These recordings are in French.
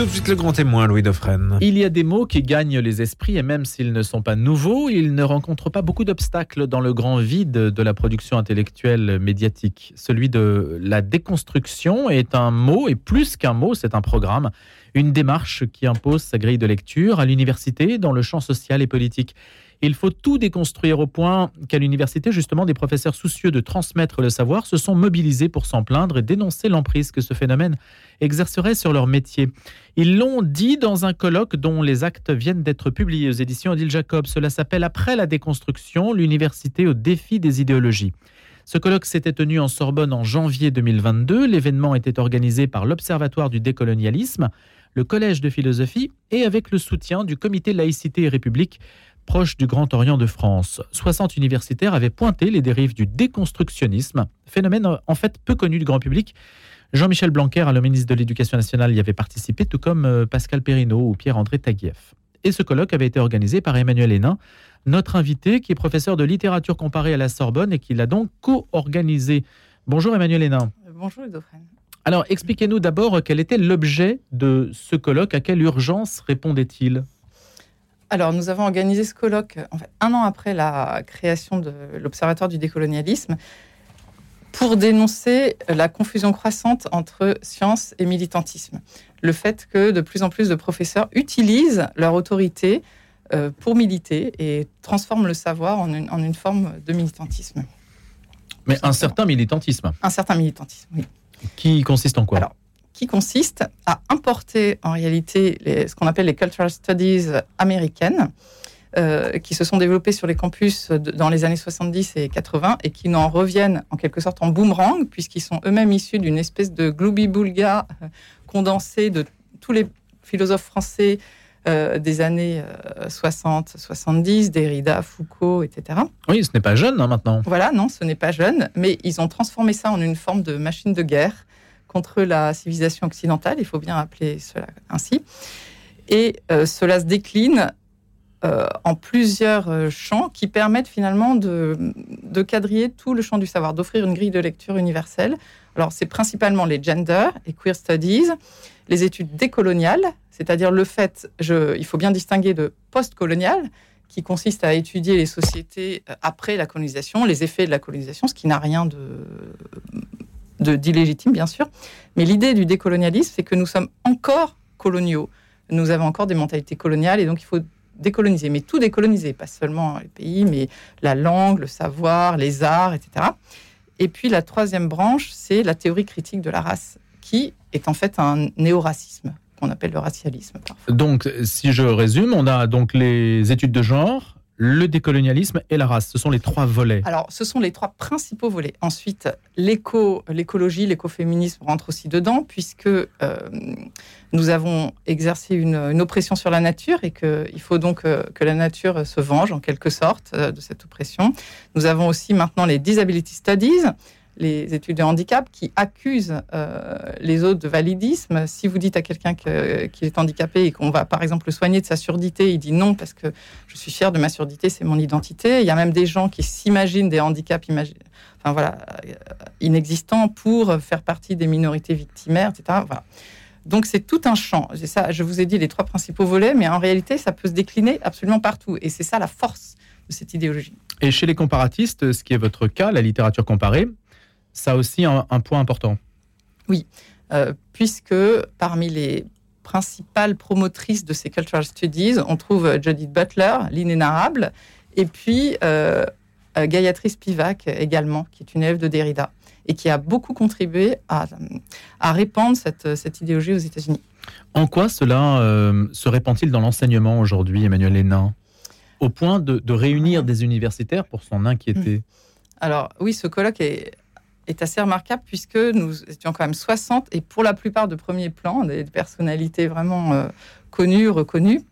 Tout de suite le grand témoin, Louis Dauphren. Il y a des mots qui gagnent les esprits et même s'ils ne sont pas nouveaux, ils ne rencontrent pas beaucoup d'obstacles dans le grand vide de la production intellectuelle médiatique. Celui de la déconstruction est un mot et plus qu'un mot, c'est un programme, une démarche qui impose sa grille de lecture à l'université dans le champ social et politique. Il faut tout déconstruire au point qu'à l'université, justement, des professeurs soucieux de transmettre le savoir se sont mobilisés pour s'en plaindre et dénoncer l'emprise que ce phénomène exercerait sur leur métier. Ils l'ont dit dans un colloque dont les actes viennent d'être publiés aux éditions Odile Jacob. Cela s'appelle Après la déconstruction, l'université au défi des idéologies. Ce colloque s'était tenu en Sorbonne en janvier 2022. L'événement était organisé par l'Observatoire du décolonialisme, le Collège de philosophie et avec le soutien du Comité laïcité et république proche du Grand Orient de France. 60 universitaires avaient pointé les dérives du déconstructionnisme, phénomène en fait peu connu du grand public. Jean-Michel Blanquer, le ministre de l'Éducation nationale, y avait participé, tout comme euh, Pascal Perrineau ou Pierre-André Taguieff. Et ce colloque avait été organisé par Emmanuel Hénin, notre invité, qui est professeur de littérature comparée à la Sorbonne et qui l'a donc co-organisé. Bonjour Emmanuel Hénin. Bonjour Ludofren. Alors expliquez-nous d'abord quel était l'objet de ce colloque, à quelle urgence répondait-il? Alors, nous avons organisé ce colloque en fait, un an après la création de l'Observatoire du décolonialisme pour dénoncer la confusion croissante entre science et militantisme. Le fait que de plus en plus de professeurs utilisent leur autorité euh, pour militer et transforment le savoir en une, en une forme de militantisme. Mais un certain militantisme. Un certain militantisme, oui. Qui consiste en quoi? Qui consiste à importer en réalité les, ce qu'on appelle les cultural studies américaines, euh, qui se sont développées sur les campus dans les années 70 et 80 et qui n'en reviennent en quelque sorte en boomerang, puisqu'ils sont eux-mêmes issus d'une espèce de gloubi-boulga euh, condensé de tous les philosophes français euh, des années 60, 70, Derrida, Foucault, etc. Oui, ce n'est pas jeune hein, maintenant. Voilà, non, ce n'est pas jeune, mais ils ont transformé ça en une forme de machine de guerre contre la civilisation occidentale, il faut bien appeler cela ainsi. Et euh, cela se décline euh, en plusieurs euh, champs qui permettent finalement de, de, quadriller tout le champ du savoir, d'offrir une grille de lecture universelle. Alors, c'est principalement les gender et queer studies, les études décoloniales, c'est-à-dire le fait, je, il faut bien distinguer de post-colonial, qui consiste à étudier les sociétés après la colonisation, les effets de la colonisation, ce qui n'a rien de d'illégitime, bien sûr. Mais l'idée du décolonialisme, c'est que nous sommes encore coloniaux. Nous avons encore des mentalités coloniales et donc il faut décoloniser, mais tout décoloniser, pas seulement les pays, mais la langue, le savoir, les arts, etc. Et puis la troisième branche, c'est la théorie critique de la race, qui est en fait un néo-racisme qu'on appelle le racialisme. Donc, si je résume, on a donc les études de genre, le décolonialisme et la race. Ce sont les trois volets. Alors, ce sont les trois principaux volets. Ensuite, l'éco, l'écologie, l'écoféminisme rentre aussi dedans, puisque euh, nous avons exercé une, oppression sur la nature et qu'il faut donc euh, que la nature se venge en quelque sorte euh, de cette oppression. Nous avons aussi maintenant les disability studies, les études de handicap qui accusent euh, les autres de validisme. Si vous dites à quelqu'un qu'il est handicapé et qu'on va par exemple le soigner de sa surdité, il dit non parce que je suis fier de ma surdité, c'est mon identité. Il y a même des gens qui s'imaginent des handicaps enfin, voilà, euh, inexistants pour faire partie des minorités victimaires, etc. Donc c'est tout un champ. Ça, je vous ai dit les trois principaux volets, mais en réalité, ça peut se décliner absolument partout. Et c'est ça la force de cette idéologie. Et chez les comparatistes, ce qui est votre cas, la littérature comparée, ça a aussi un, point important. Oui, euh, puisque parmi les principales promotrices de ces cultural studies, on trouve Judith Butler, l'inénarrable, et puis euh, euh, Gayatri Spivak également, qui est une élève de Derrida et qui a beaucoup contribué à, à répandre cette, cette, idéologie aux États-Unis. En quoi cela se répand-il dans l'enseignement aujourd'hui, Emmanuel Hénin? Au point de, réunir des universitaires pour s'en inquiéter? Hmm. Alors oui, ce colloque est est assez remarquable puisque nous étions quand même 60 et pour la plupart de premier plan, des personnalités vraiment euh, connues, reconnues,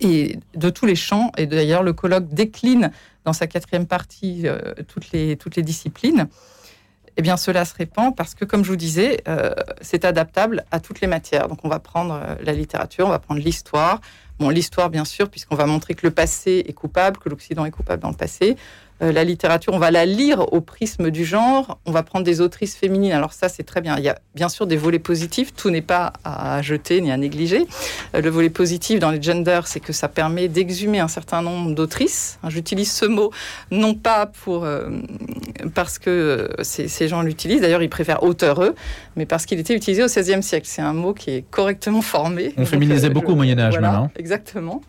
et de tous les champs. Et d'ailleurs, le colloque décline dans sa quatrième partie euh, toutes, les, toutes les disciplines. Eh bien, cela se répand parce que, comme je vous disais, euh, c'est adaptable à toutes les matières. Donc, on va prendre la littérature, on va prendre l'histoire. Bon, l'histoire, bien sûr, puisqu'on va montrer que le passé est coupable, que l'Occident est coupable dans le passé. Euh, la littérature, on va la lire au prisme du genre, on va prendre des autrices féminines. Alors ça, c'est très bien. Il y a bien sûr des volets positifs, tout n'est pas à jeter ni à négliger. Euh, le volet positif dans les genders, c'est que ça permet d'exhumer un certain nombre d'autrices. Hein, j'utilise ce mot non pas pour euh, parce que ces, gens l'utilisent, d'ailleurs ils préfèrent auteur eux, mais parce qu'il était utilisé au XVIe siècle. C'est un mot qui est correctement formé. On féminisait beaucoup au Moyen Âge maintenant. Exactement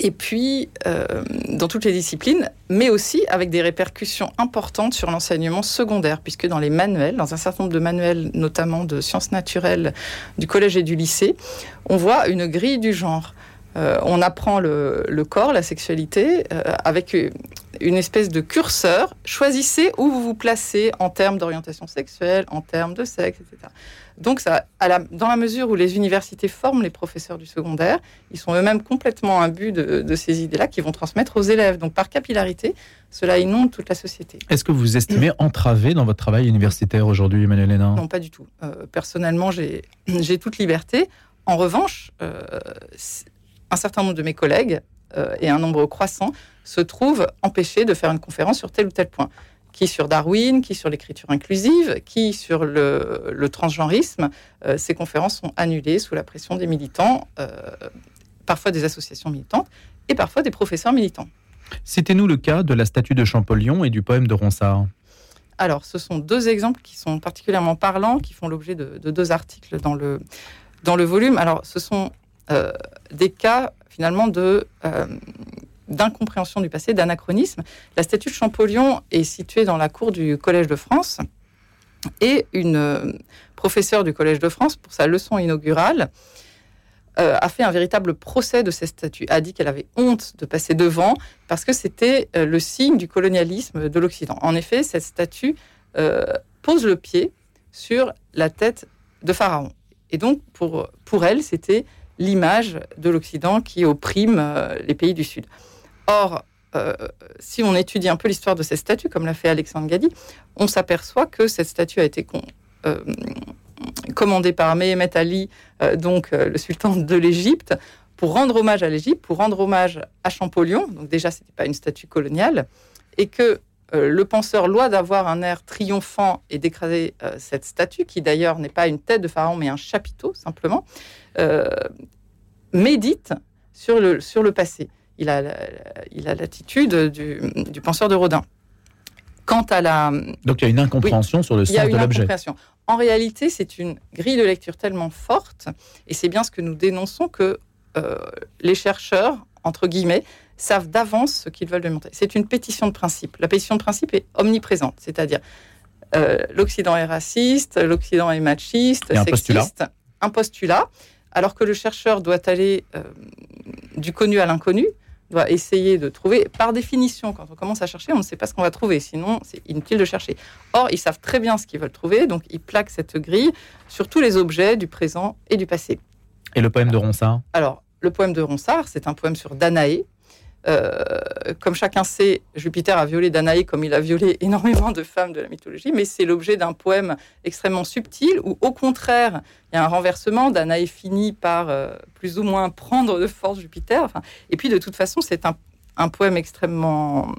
et puis euh, dans toutes les disciplines, mais aussi avec des répercussions importantes sur l'enseignement secondaire, puisque dans les manuels, dans un certain nombre de manuels, notamment de sciences naturelles du collège et du lycée, on voit une grille du genre. Euh, on apprend le, corps, la sexualité, euh, avec une espèce de curseur. Choisissez où vous vous placez en termes d'orientation sexuelle, en termes de sexe, etc. Donc, ça, dans la mesure où les universités forment les professeurs du secondaire, ils sont eux-mêmes complètement imbus de, de ces idées-là qu'ils vont transmettre aux élèves. Donc, par capillarité, cela inonde toute la société. Est-ce que vous estimez entravé dans votre travail universitaire aujourd'hui, Emmanuel Hénin? Non, pas du tout. Euh, personnellement, j'ai toute liberté. En revanche, euh, un certain nombre de mes collègues euh, et un nombre croissant se trouvent empêchés de faire une conférence sur tel ou tel point qui sur Darwin, qui sur l'écriture inclusive, qui sur le, le transgenrisme. Euh, ces conférences sont annulées sous la pression des militants, euh, parfois des associations militantes et parfois des professeurs militants. Citez-nous le cas de la statue de Champollion et du poème de Ronsard. Alors, ce sont deux exemples qui sont particulièrement parlants, qui font l'objet de, deux articles dans le, dans le volume. Alors, ce sont euh, des cas finalement de d'incompréhension du passé, d'anachronisme. La statue de Champollion est située dans la cour du Collège de France et une euh, professeure du Collège de France, pour sa leçon inaugurale, euh, a fait un véritable procès de cette statue, a dit qu'elle avait honte de passer devant parce que c'était euh, le signe du colonialisme de l'Occident. En effet, cette statue pose le pied sur la tête de Pharaon. Et donc, pour, pour elle, c'était l'image de l'Occident qui opprime les pays du Sud. Or, euh, si on étudie un peu l'histoire de ces statues, comme l'a fait Alexandre Gadi, on s'aperçoit que cette statue a été euh, commandée par Mehemet Ali, euh, donc le sultan de l'Égypte, pour rendre hommage à l'Égypte, pour rendre hommage à Champollion. Donc déjà, ce n'était pas une statue coloniale, et que le penseur, loin d'avoir un air triomphant et d'écraser cette statue, qui d'ailleurs n'est pas une tête de pharaon, mais un chapiteau simplement, médite sur le passé il a, il a l'attitude du, du, penseur de Rodin. Quant à la... Donc il y a une incompréhension sur le sens de l'objet. En réalité, c'est une grille de lecture tellement forte, et c'est bien ce que nous dénonçons, que euh, les chercheurs, entre guillemets, savent d'avance ce qu'ils veulent démontrer. C'est une pétition de principe. La pétition de principe est omniprésente, c'est-à-dire euh, l'Occident est raciste, l'Occident est machiste, sexiste, postulat. un postulat, alors que le chercheur doit aller euh, du connu à l'inconnu, doit essayer de trouver. Par définition, quand on commence à chercher, on ne sait pas ce qu'on va trouver, sinon c'est inutile de chercher. Or, ils savent très bien ce qu'ils veulent trouver, donc ils plaquent cette grille sur tous les objets du présent et du passé. Et le poème de Ronsard? Alors, le poème de Ronsard, c'est un poème sur Danaé, comme chacun sait, Jupiter a violé Danaé comme il a violé énormément de femmes de la mythologie, mais c'est l'objet d'un poème extrêmement subtil où, au contraire, il y a un renversement. Danaé finit par euh, plus ou moins prendre de force Jupiter. et puis, de toute façon, c'est un, poème extrêmement,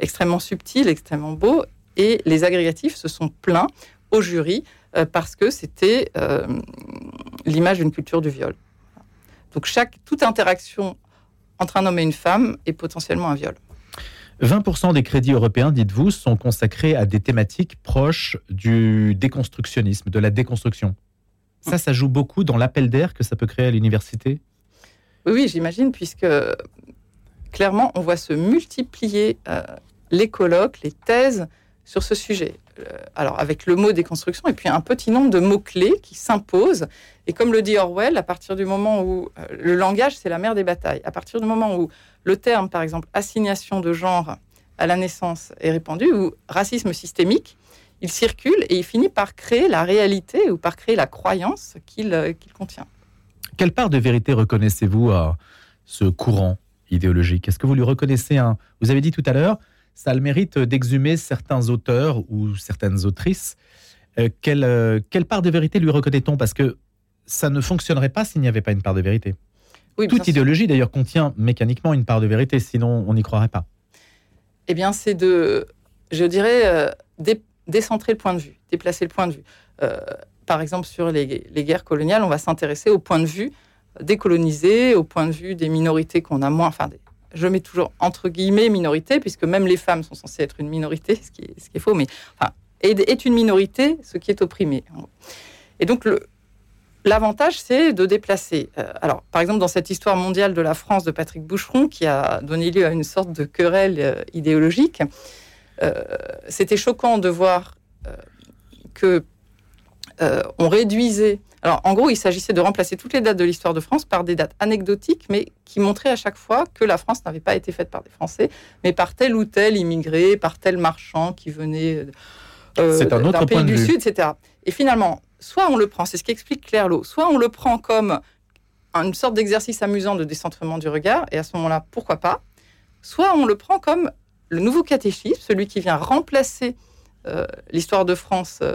extrêmement subtil, extrêmement beau, et les agrégatifs se sont plaints au jury euh, parce que c'était l'image d'une culture du viol. Donc chaque, toute interaction entre un homme et une femme et potentiellement un viol. 20% des crédits européens, dites-vous, sont consacrés à des thématiques proches du déconstructionnisme, de la déconstruction. Ça, ça joue beaucoup dans l'appel d'air que ça peut créer à l'université? Oui, j'imagine, puisque clairement, on voit se multiplier euh, les colloques, les thèses sur ce sujet. Euh, alors avec le mot déconstruction et puis un petit nombre de mots-clés qui s'imposent. Et comme le dit Orwell, à partir du moment où euh, le langage, c'est la mère des batailles, à partir du moment où le terme, par exemple, assignation de genre à la naissance est répandu, ou racisme systémique, il circule et il finit par créer la réalité ou par créer la croyance qu'il euh, contient. Quelle part de vérité reconnaissez-vous à ce courant idéologique? Est-ce que vous lui reconnaissez un... Vous avez dit tout à l'heure, ça a le mérite d'exhumer certains auteurs ou certaines autrices. Euh, euh, quelle, part de vérité lui reconnaît-on? Parce que ça ne fonctionnerait pas s'il n'y avait pas une part de vérité. Toute idéologie, d'ailleurs, contient mécaniquement une part de vérité, sinon on n'y croirait pas. Eh bien, c'est de, je dirais, euh, décentrer le point de vue, déplacer le point de vue. Par exemple, sur les, guerres coloniales, on va s'intéresser au point de vue décolonisé, au point de vue des minorités qu'on a moins. Enfin, je mets toujours entre guillemets minorité, puisque même les femmes sont censées être une minorité, ce qui est, ce faux, mais enfin, est, une minorité, ce qui est opprimé. Et donc, L'avantage, c'est de déplacer. Euh, alors, par exemple, dans cette histoire mondiale de la France de Patrick Boucheron, qui a donné lieu à une sorte de querelle euh, idéologique, euh, c'était choquant de voir que on réduisait. Alors, en gros, il s'agissait de remplacer toutes les dates de l'histoire de France par des dates anecdotiques, mais qui montraient à chaque fois que la France n'avait pas été faite par des Français, mais par tel ou tel immigré, par tel marchand qui venait euh, d'un pays du Sud, etc. Et finalement, soit on le prend, c'est ce qu'explique Claire Lowe, soit on le prend comme une sorte d'exercice amusant de décentrement du regard, et à ce moment-là, pourquoi pas, soit on le prend comme le nouveau catéchisme, celui qui vient remplacer l'histoire de France euh,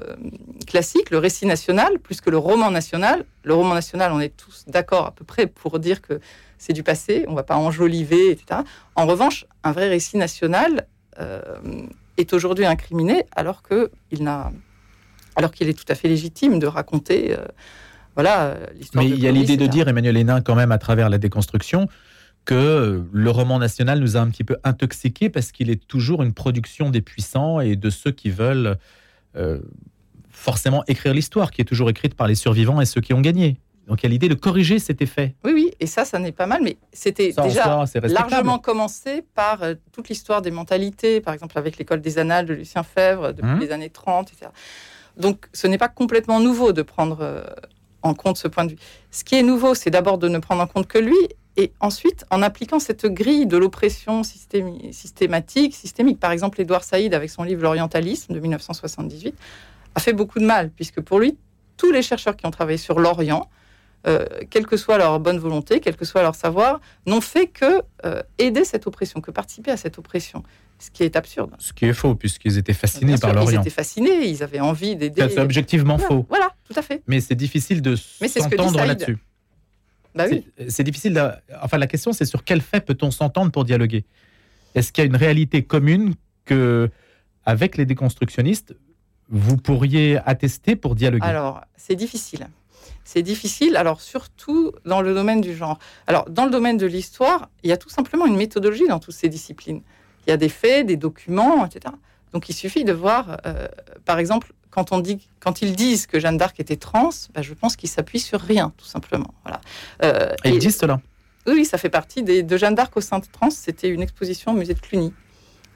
classique, le récit national, plus que le roman national. Le roman national, on est tous d'accord à peu près pour dire que c'est du passé, on ne va pas enjoliver, etc. En revanche, un vrai récit national euh, est aujourd'hui incriminé alors qu'il n'a alors qu'il est tout à fait légitime de raconter voilà l'histoire. Mais il y a l'idée de dire Emmanuel Hénin quand même à travers la déconstruction que le roman national nous a un petit peu intoxiqués parce qu'il est toujours une production des puissants et de ceux qui veulent euh, forcément écrire l'histoire, qui est toujours écrite par les survivants et ceux qui ont gagné. Donc il y a l'idée de corriger cet effet. Oui, oui, et ça, ça n'est pas mal, mais c'était déjà largement commencé par euh, toute l'histoire des mentalités, par exemple avec l'école des annales de Lucien Fèvre depuis mmh. les années 30, etc. Donc ce n'est pas complètement nouveau de prendre euh, en compte ce point de vue. Ce qui est nouveau, c'est d'abord de ne prendre en compte que lui, et ensuite, en appliquant cette grille de l'oppression systématique, systémique, par exemple, Édouard Saïd, avec son livre L'Orientalisme de 1978, a fait beaucoup de mal, puisque pour lui, tous les chercheurs qui ont travaillé sur l'Orient, euh, quelle que soit leur bonne volonté, quel que soit leur savoir, n'ont fait que euh, aider cette oppression, que participer à cette oppression. Ce qui est absurde. Ce qui est faux, puisqu'ils étaient fascinés par l'Orient. Ils étaient fascinés, ils avaient envie d'aider. C'est objectivement faux. Voilà, tout à fait. Mais c'est difficile de s'entendre là-dessus. Bah c'est difficile. Enfin, la question, c'est sur quel fait peut-on s'entendre pour dialoguer? Est-ce qu'il y a une réalité commune que, avec les déconstructionnistes, vous pourriez attester pour dialoguer? Alors, c'est difficile. C'est difficile, alors surtout dans le domaine du genre. Alors, dans le domaine de l'histoire, il y a tout simplement une méthodologie dans toutes ces disciplines. Il y a des faits, des documents, etc. Donc, il suffit de voir, euh, par exemple, quand, on dit, quand ils disent que Jeanne d'Arc était trans, bah, je pense qu'ils s'appuient sur rien, tout simplement. Voilà. Euh, et ils disent cela Oui, ça fait partie des, de Jeanne d'Arc au sein de trans. C'était une exposition au musée de Cluny.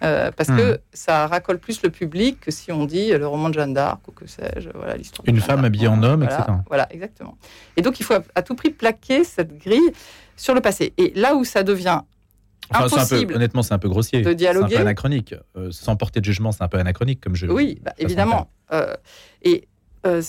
Euh, parce que hmm. ça racole plus le public que si on dit le roman de Jeanne d'Arc ou que sais-je, voilà l'histoire. Une femme habillée en homme, etc. Voilà, exactement. Et donc il faut à, tout prix plaquer cette grille sur le passé. Et là où ça devient impossible. honnêtement, c'est un peu grossier. De dialoguer. C'est un peu anachronique. Euh, sans porter de jugement, c'est un peu anachronique comme je. Oui, bah, évidemment. Euh, et euh,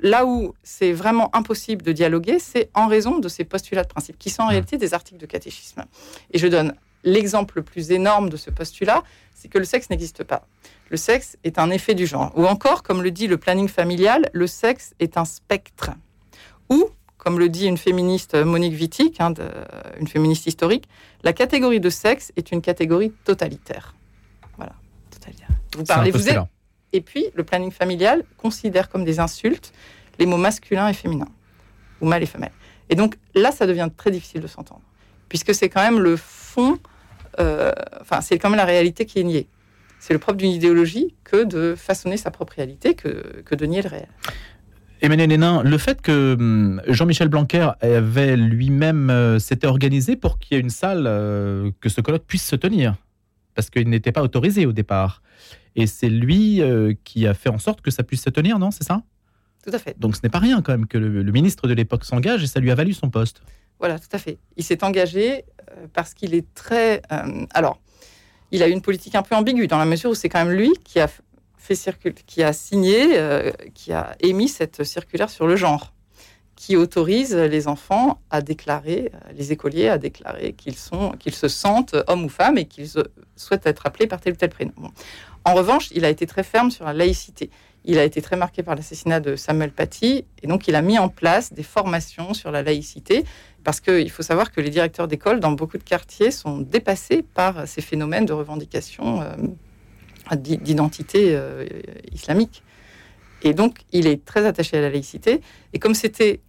là où c'est vraiment impossible de dialoguer, c'est en raison de ces postulats de principe, qui sont en réalité des articles de catéchisme. Et je donne l'exemple le plus énorme de ce postulat, c'est que le sexe n'existe pas. Le sexe est un effet du genre. Ou encore, comme le dit le planning familial, le sexe est un spectre. Ou, comme le dit une féministe Monique Wittig, hein, une féministe historique, la catégorie de sexe est une catégorie totalitaire. Voilà, totalitaire. Vous parlez, vous êtes, et puis, le planning familial considère comme des insultes les mots masculins et féminins, ou mâle et femelle. Et donc là, ça devient très difficile de s'entendre, puisque c'est quand même le fond, euh, enfin, c'est quand même la réalité qui est niée. C'est le propre d'une idéologie que de façonner sa propre réalité, que, que de nier le réel. Emmanuel Hénin, le fait que hum, Jean-Michel Blanquer avait lui-même euh, s'était organisé pour qu'il y ait une salle, euh, que ce colloque puisse se tenir, parce qu'il n'était pas autorisé au départ. Et c'est lui euh, qui a fait en sorte que ça puisse se tenir, non C'est ça? Tout à fait. Donc ce n'est pas rien quand même que le, ministre de l'époque s'engage et ça lui a valu son poste. Voilà, tout à fait. Il s'est engagé parce qu'il est très... Alors, il a une politique un peu ambiguë dans la mesure où c'est quand même lui qui a fait qui a signé, qui a émis cette circulaire sur le genre qui autorise les enfants à déclarer, les écoliers à déclarer qu'ils sont, qu'ils se sentent hommes ou femmes et qu'ils souhaitent être appelés par tel ou tel prénom. En revanche, il a été très ferme sur la laïcité. il a été très marqué par l'assassinat de Samuel Paty, et donc il a mis en place des formations sur la laïcité, parce qu'il faut savoir que les directeurs d'école dans beaucoup de quartiers sont dépassés par ces phénomènes de revendication euh, d'identité euh, islamique. Et donc, il est très attaché à la laïcité. Et comme c'était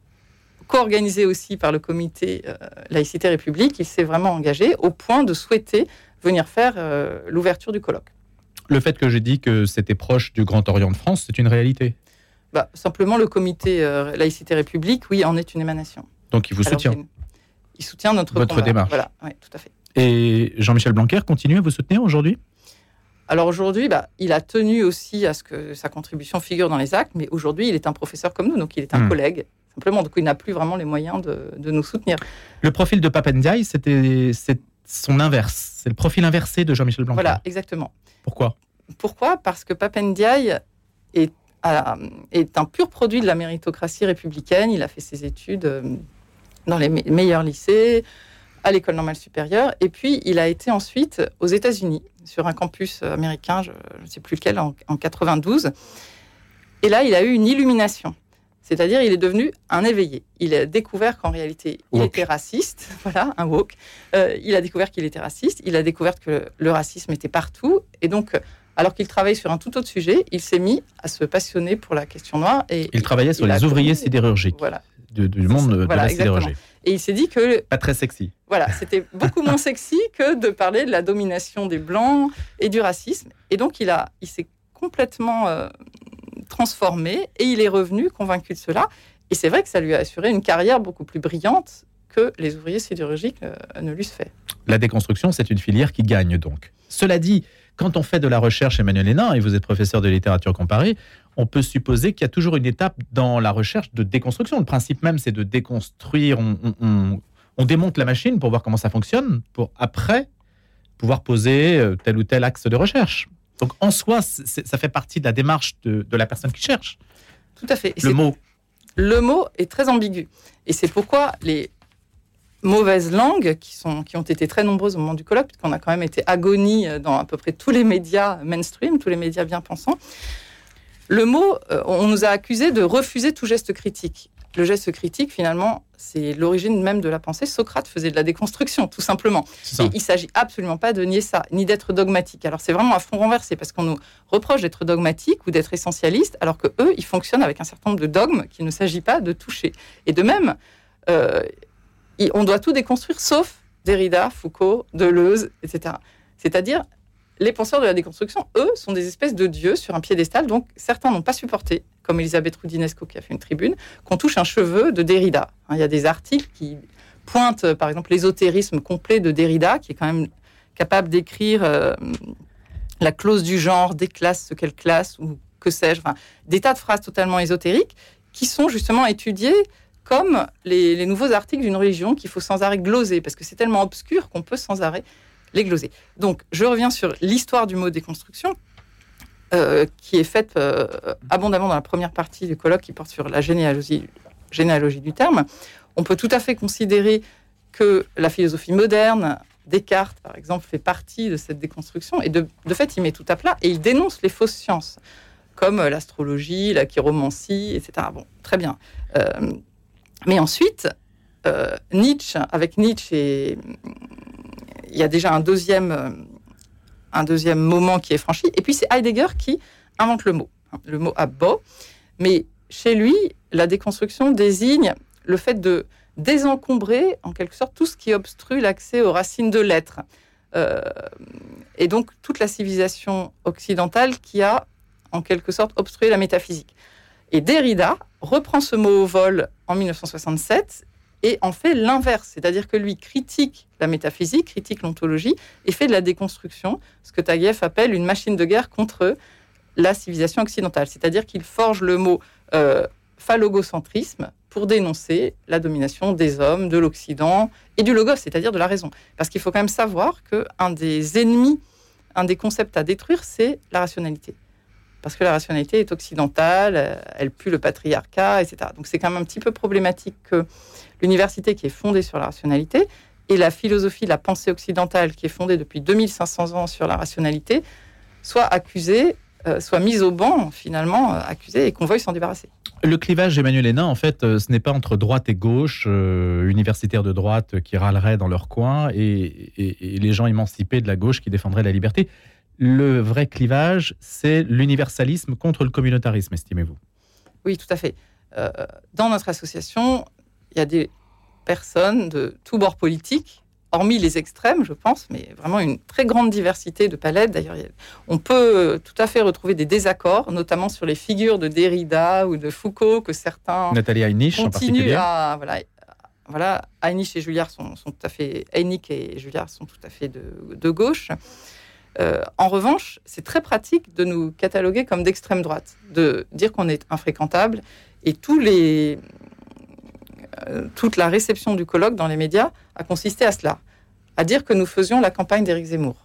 co-organisé aussi par le comité euh, Laïcité République, il s'est vraiment engagé au point de souhaiter venir faire l'ouverture du colloque. Le fait que j'ai dit que c'était proche du Grand Orient de France, c'est une réalité? Bah, Simplement, le comité Laïcité République, oui, en est une émanation. Donc il vous soutient? Il soutient notre Votre démarche. Voilà, oui, tout à fait. Et Jean-Michel Blanquer continue à vous soutenir aujourd'hui? Alors aujourd'hui, bah, il a tenu aussi à ce que sa contribution figure dans les actes, mais aujourd'hui, il est un professeur comme nous, donc il est un hmm. collègue, simplement. Donc il n'a plus vraiment les moyens de, nous soutenir. Le profil de Papendiaï, c'était son inverse. C'est le profil inversé de Jean-Michel Blanquer. Voilà, exactement. Pourquoi? Pourquoi? Parce que Papendiaï est, est un pur produit de la méritocratie républicaine. Il a fait ses études euh, dans les meilleurs lycées, à l'école normale supérieure. Et puis, il a été ensuite aux États-Unis, sur un campus américain, je ne sais plus lequel, en, 92. Et là, il a eu une illumination. C'est-à-dire, il est devenu un éveillé. Il a découvert qu'en réalité, il était raciste. Voilà, un woke. Euh, il a découvert qu'il était raciste. Il a découvert que le racisme était partout. Et donc, alors qu'il travaillait sur un tout autre sujet, il s'est mis à se passionner pour la question noire. Et il travaillait sur les ouvriers sidérurgiques. Voilà du monde de la sidérurgie. Et il s'est dit que... Pas très sexy. Voilà, c'était beaucoup moins sexy que de parler de la domination des Blancs et du racisme. Et donc, il, a, il s'est complètement euh, transformé et il est revenu convaincu de cela. Et c'est vrai que ça lui a assuré une carrière beaucoup plus brillante que les ouvriers sidérurgiques euh, ne l'eussent fait. La déconstruction, c'est une filière qui gagne donc. Cela dit, quand on fait de la recherche, Emmanuel Hénin, et vous êtes professeur de littérature comparée, on peut supposer qu'il y a toujours une étape dans la recherche de déconstruction. Le principe même, c'est de déconstruire, on, démonte la machine pour voir comment ça fonctionne, pour après pouvoir poser euh, tel ou tel axe de recherche. Donc en soi, ça fait partie de la démarche de, la personne qui cherche. Tout à fait. le mot. Le mot est très ambigu. Et c'est pourquoi les mauvaises langues, qui, sont, qui ont été très nombreuses au moment du colloque, puisqu'on a quand même été agonie dans à peu près tous les médias mainstream, tous les médias bien pensants, le mot, euh, on nous a accusé de refuser tout geste critique. Le geste critique, finalement, c'est l'origine même de la pensée. Socrate faisait de la déconstruction, tout simplement. Et il s'agit absolument pas de nier ça, ni d'être dogmatique. Alors c'est vraiment à fond renversé, parce qu'on nous reproche d'être dogmatique ou d'être essentialiste, alors que eux, ils fonctionnent avec un certain nombre de dogmes qu'il ne s'agit pas de toucher. Et de même, euh, on doit tout déconstruire, sauf Derrida, Foucault, Deleuze, etc. C'est-à-dire les penseurs de la déconstruction, eux, sont des espèces de dieux sur un piédestal, donc certains n'ont pas supporté, comme Elisabeth Roudinesco qui a fait une tribune, qu'on touche un cheveu de Derrida. Hein, il y a des articles qui pointent, par exemple, l'ésotérisme complet de Derrida, qui est quand même capable d'écrire euh, la clause du genre, des classes, ce qu'elle classe, ou que sais-je, des tas de phrases totalement ésotériques qui sont justement étudiées comme les, les nouveaux articles d'une religion qu'il faut sans arrêt gloser, parce que c'est tellement obscur qu'on peut sans arrêt les glosser. Donc, je reviens sur l'histoire du mot déconstruction, euh, qui est faite euh, abondamment dans la première partie du colloque qui porte sur la généalogie, du terme. On peut tout à fait considérer que la philosophie moderne, Descartes, par exemple, fait partie de cette déconstruction, et de, fait, il met tout à plat et il dénonce les fausses sciences, comme l'astrologie, la chiromancie, etc. Bon, très bien. Euh, mais ensuite, Nietzsche, avec Nietzsche et il y a déjà un deuxième, euh, un deuxième moment qui est franchi. Et puis c'est Heidegger qui invente le mot. Le mot beau. Mais chez lui, la déconstruction désigne le fait de désencombrer, en quelque sorte, tout ce qui obstrue l'accès aux racines de l'être. Euh, et donc toute la civilisation occidentale qui a, en quelque sorte, obstrué la métaphysique. Et Derrida reprend ce mot au vol en 1967 et en fait l'inverse, c'est-à-dire que lui critique la métaphysique, critique l'ontologie et fait de la déconstruction, ce que Taguieff appelle une machine de guerre contre la civilisation occidentale, c'est-à-dire qu'il forge le mot euh, phallogocentrisme pour dénoncer la domination des hommes, de l'Occident et du logos, c'est-à-dire de la raison. Parce qu'il faut quand même savoir qu'un des ennemis, un des concepts à détruire, c'est la rationalité parce que la rationalité est occidentale, elle pue le patriarcat, etc. Donc c'est quand même un petit peu problématique que l'université qui est fondée sur la rationalité et la philosophie, la pensée occidentale qui est fondée depuis 2500 ans sur la rationalité soit accusée euh, soit mise au banc, finalement, euh, accusée, et qu'on veuille s'en débarrasser. Le clivage Emmanuel Hénin, en fait, euh, ce n'est pas entre droite et gauche, euh, universitaires de droite qui râleraient dans leur coin et, et- et les gens émancipés de la gauche qui défendraient la liberté. Le vrai clivage, c'est l'universalisme contre le communautarisme, estimez-vous? Oui, tout à fait. Euh, dans notre association, il y a des personnes de tous bords politiques, hormis les extrêmes, je pense, mais vraiment une très grande diversité de palettes. D'ailleurs, on peut tout à fait retrouver des désaccords, notamment sur les figures de Derrida ou de Foucault, que certains Nathalie Heinisch en continuent particulier. à... Voilà, voilà, Heinrich et Julliard sont, sont tout à fait... Heinrich et Julliard sont tout à fait de, de gauche. Euh, en revanche, c'est très pratique de nous cataloguer comme d'extrême droite, de dire qu'on est infréquentable et tous les, toute la réception du colloque dans les médias a consisté à cela, à dire que nous faisions la campagne d'Éric Zemmour.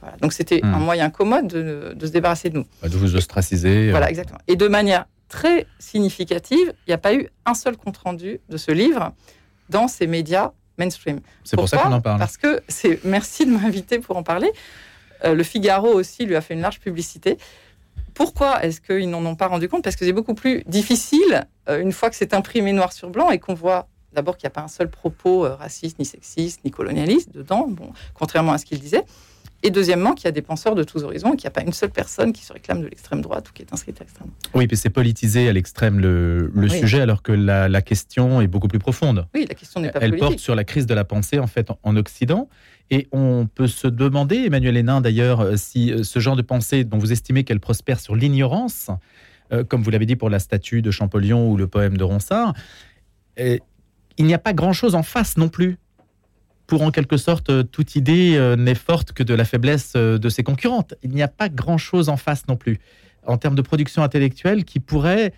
Voilà. Donc c'était Hmm. un moyen commode de, de se débarrasser de nous. Bah, De vous ostraciser. euh, Voilà, exactement. Et de manière très significative, il n'y a pas eu un seul compte rendu de ce livre dans ces médias mainstream. C'est pour ça qu'on en parle. Parce que c'est. Merci de m'inviter pour en parler. Euh, le Figaro aussi lui a fait une large publicité. Pourquoi est-ce qu'ils n'en ont pas rendu compte? Parce que c'est beaucoup plus difficile euh, une fois que c'est imprimé noir sur blanc et qu'on voit d'abord qu'il n'y a pas un seul propos euh, raciste, ni sexiste, ni colonialiste dedans, contrairement à ce qu'il disait. Et deuxièmement, qu'il y a des penseurs de tous horizons et qu'il n'y a pas une seule personne qui se réclame de l'extrême droite ou qui est inscrite à l'extrême droite. Oui, puis c'est politisé à l'extrême le, le Oui. sujet, alors que la, la question est beaucoup plus profonde. Oui, la question n'est pas Elle politique. porte sur la crise de la pensée en fait en, en Occident. Et on peut se demander, Emmanuel Hénin d'ailleurs, euh, si euh, ce genre de pensée dont vous estimez qu'elle prospère sur l'ignorance, euh, comme vous l'avez dit pour la statue de Champollion ou le poème de Ronsard, il n'y a pas grand-chose en face non plus. Pour en quelque sorte, euh, toute idée euh, n'est forte que de la faiblesse euh, de ses concurrentes. Il n'y a pas grand-chose en face non plus, en termes de production intellectuelle qui pourrait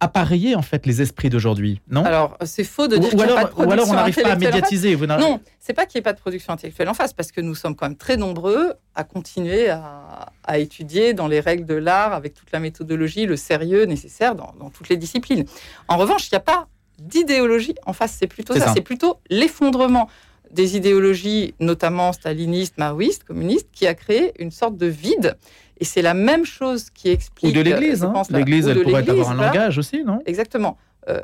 appareiller en fait les esprits d'aujourd'hui, non? Alors, c'est faux de dire qu'il n'y a alors, pas de ou alors on production n'arrive pas à en médiatiser. Vous Non, c'est pas qu'il n'y ait pas de production intellectuelle en face, parce que nous sommes quand même très nombreux à continuer à, à étudier dans les règles de l'art, avec toute la méthodologie, le sérieux nécessaire dans, dans toutes les disciplines. En revanche, il n'y a pas d'idéologie en face, c'est plutôt ça, ça. c'est plutôt l'effondrement des idéologies, notamment stalinistes, maoïstes, communistes, qui a créé une sorte de vide. Et c'est la même chose qui Ou explique. de l'Église. hein. L'Église, ou elle pourrait avoir un langage aussi, non? Exactement. Euh,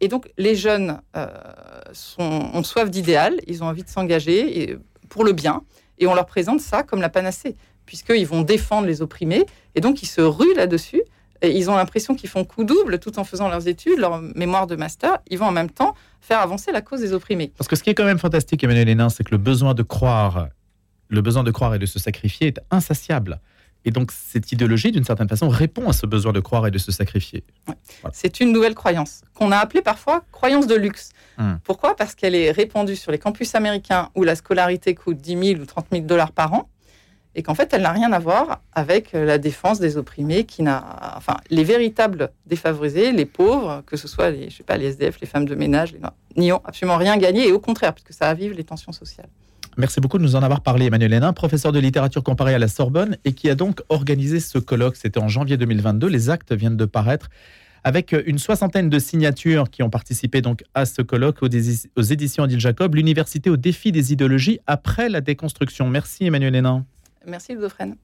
et donc, les jeunes euh, sont, ont soif d'idéal, ils ont envie de s'engager pour le bien, et on leur présente ça comme la panacée, puisqu'ils vont défendre les opprimés, et donc ils se ruent là-dessus, et ils ont l'impression qu'ils font coup double tout en faisant leurs études, leur mémoire de master, ils vont en même temps faire avancer la cause des opprimés. Parce que ce qui est quand même fantastique, Emmanuel Hénin, c'est que le besoin de croire, le besoin de croire et de se sacrifier est insatiable. Et donc cette idéologie, d'une certaine façon, répond à ce besoin de croire et de se sacrifier. C'est une nouvelle croyance qu'on a appelée parfois croyance de luxe. Hmm. Pourquoi? Parce qu'elle est répandue sur les campus américains où la scolarité coûte 10 000 ou 30 000 dollars par an et qu'en fait, elle n'a rien à voir avec euh, la défense des opprimés qui n'a, enfin, les véritables défavorisés, les pauvres, que ce soit les, je sais pas, les SDF, les femmes de ménage, n'y ont absolument rien gagné et au contraire, puisque ça avive les tensions sociales. Merci beaucoup de nous en avoir parlé, Emmanuel Hénin, professeur de littérature comparée à la Sorbonne et qui a donc organisé ce colloque. C'était en janvier 2022. Les actes viennent de paraître avec une soixantaine de signatures qui ont participé donc à ce colloque aux, éditions Odile Jacob, l'université au défi des idéologies après la déconstruction. Merci Emmanuel Hénin. Merci Ludofren.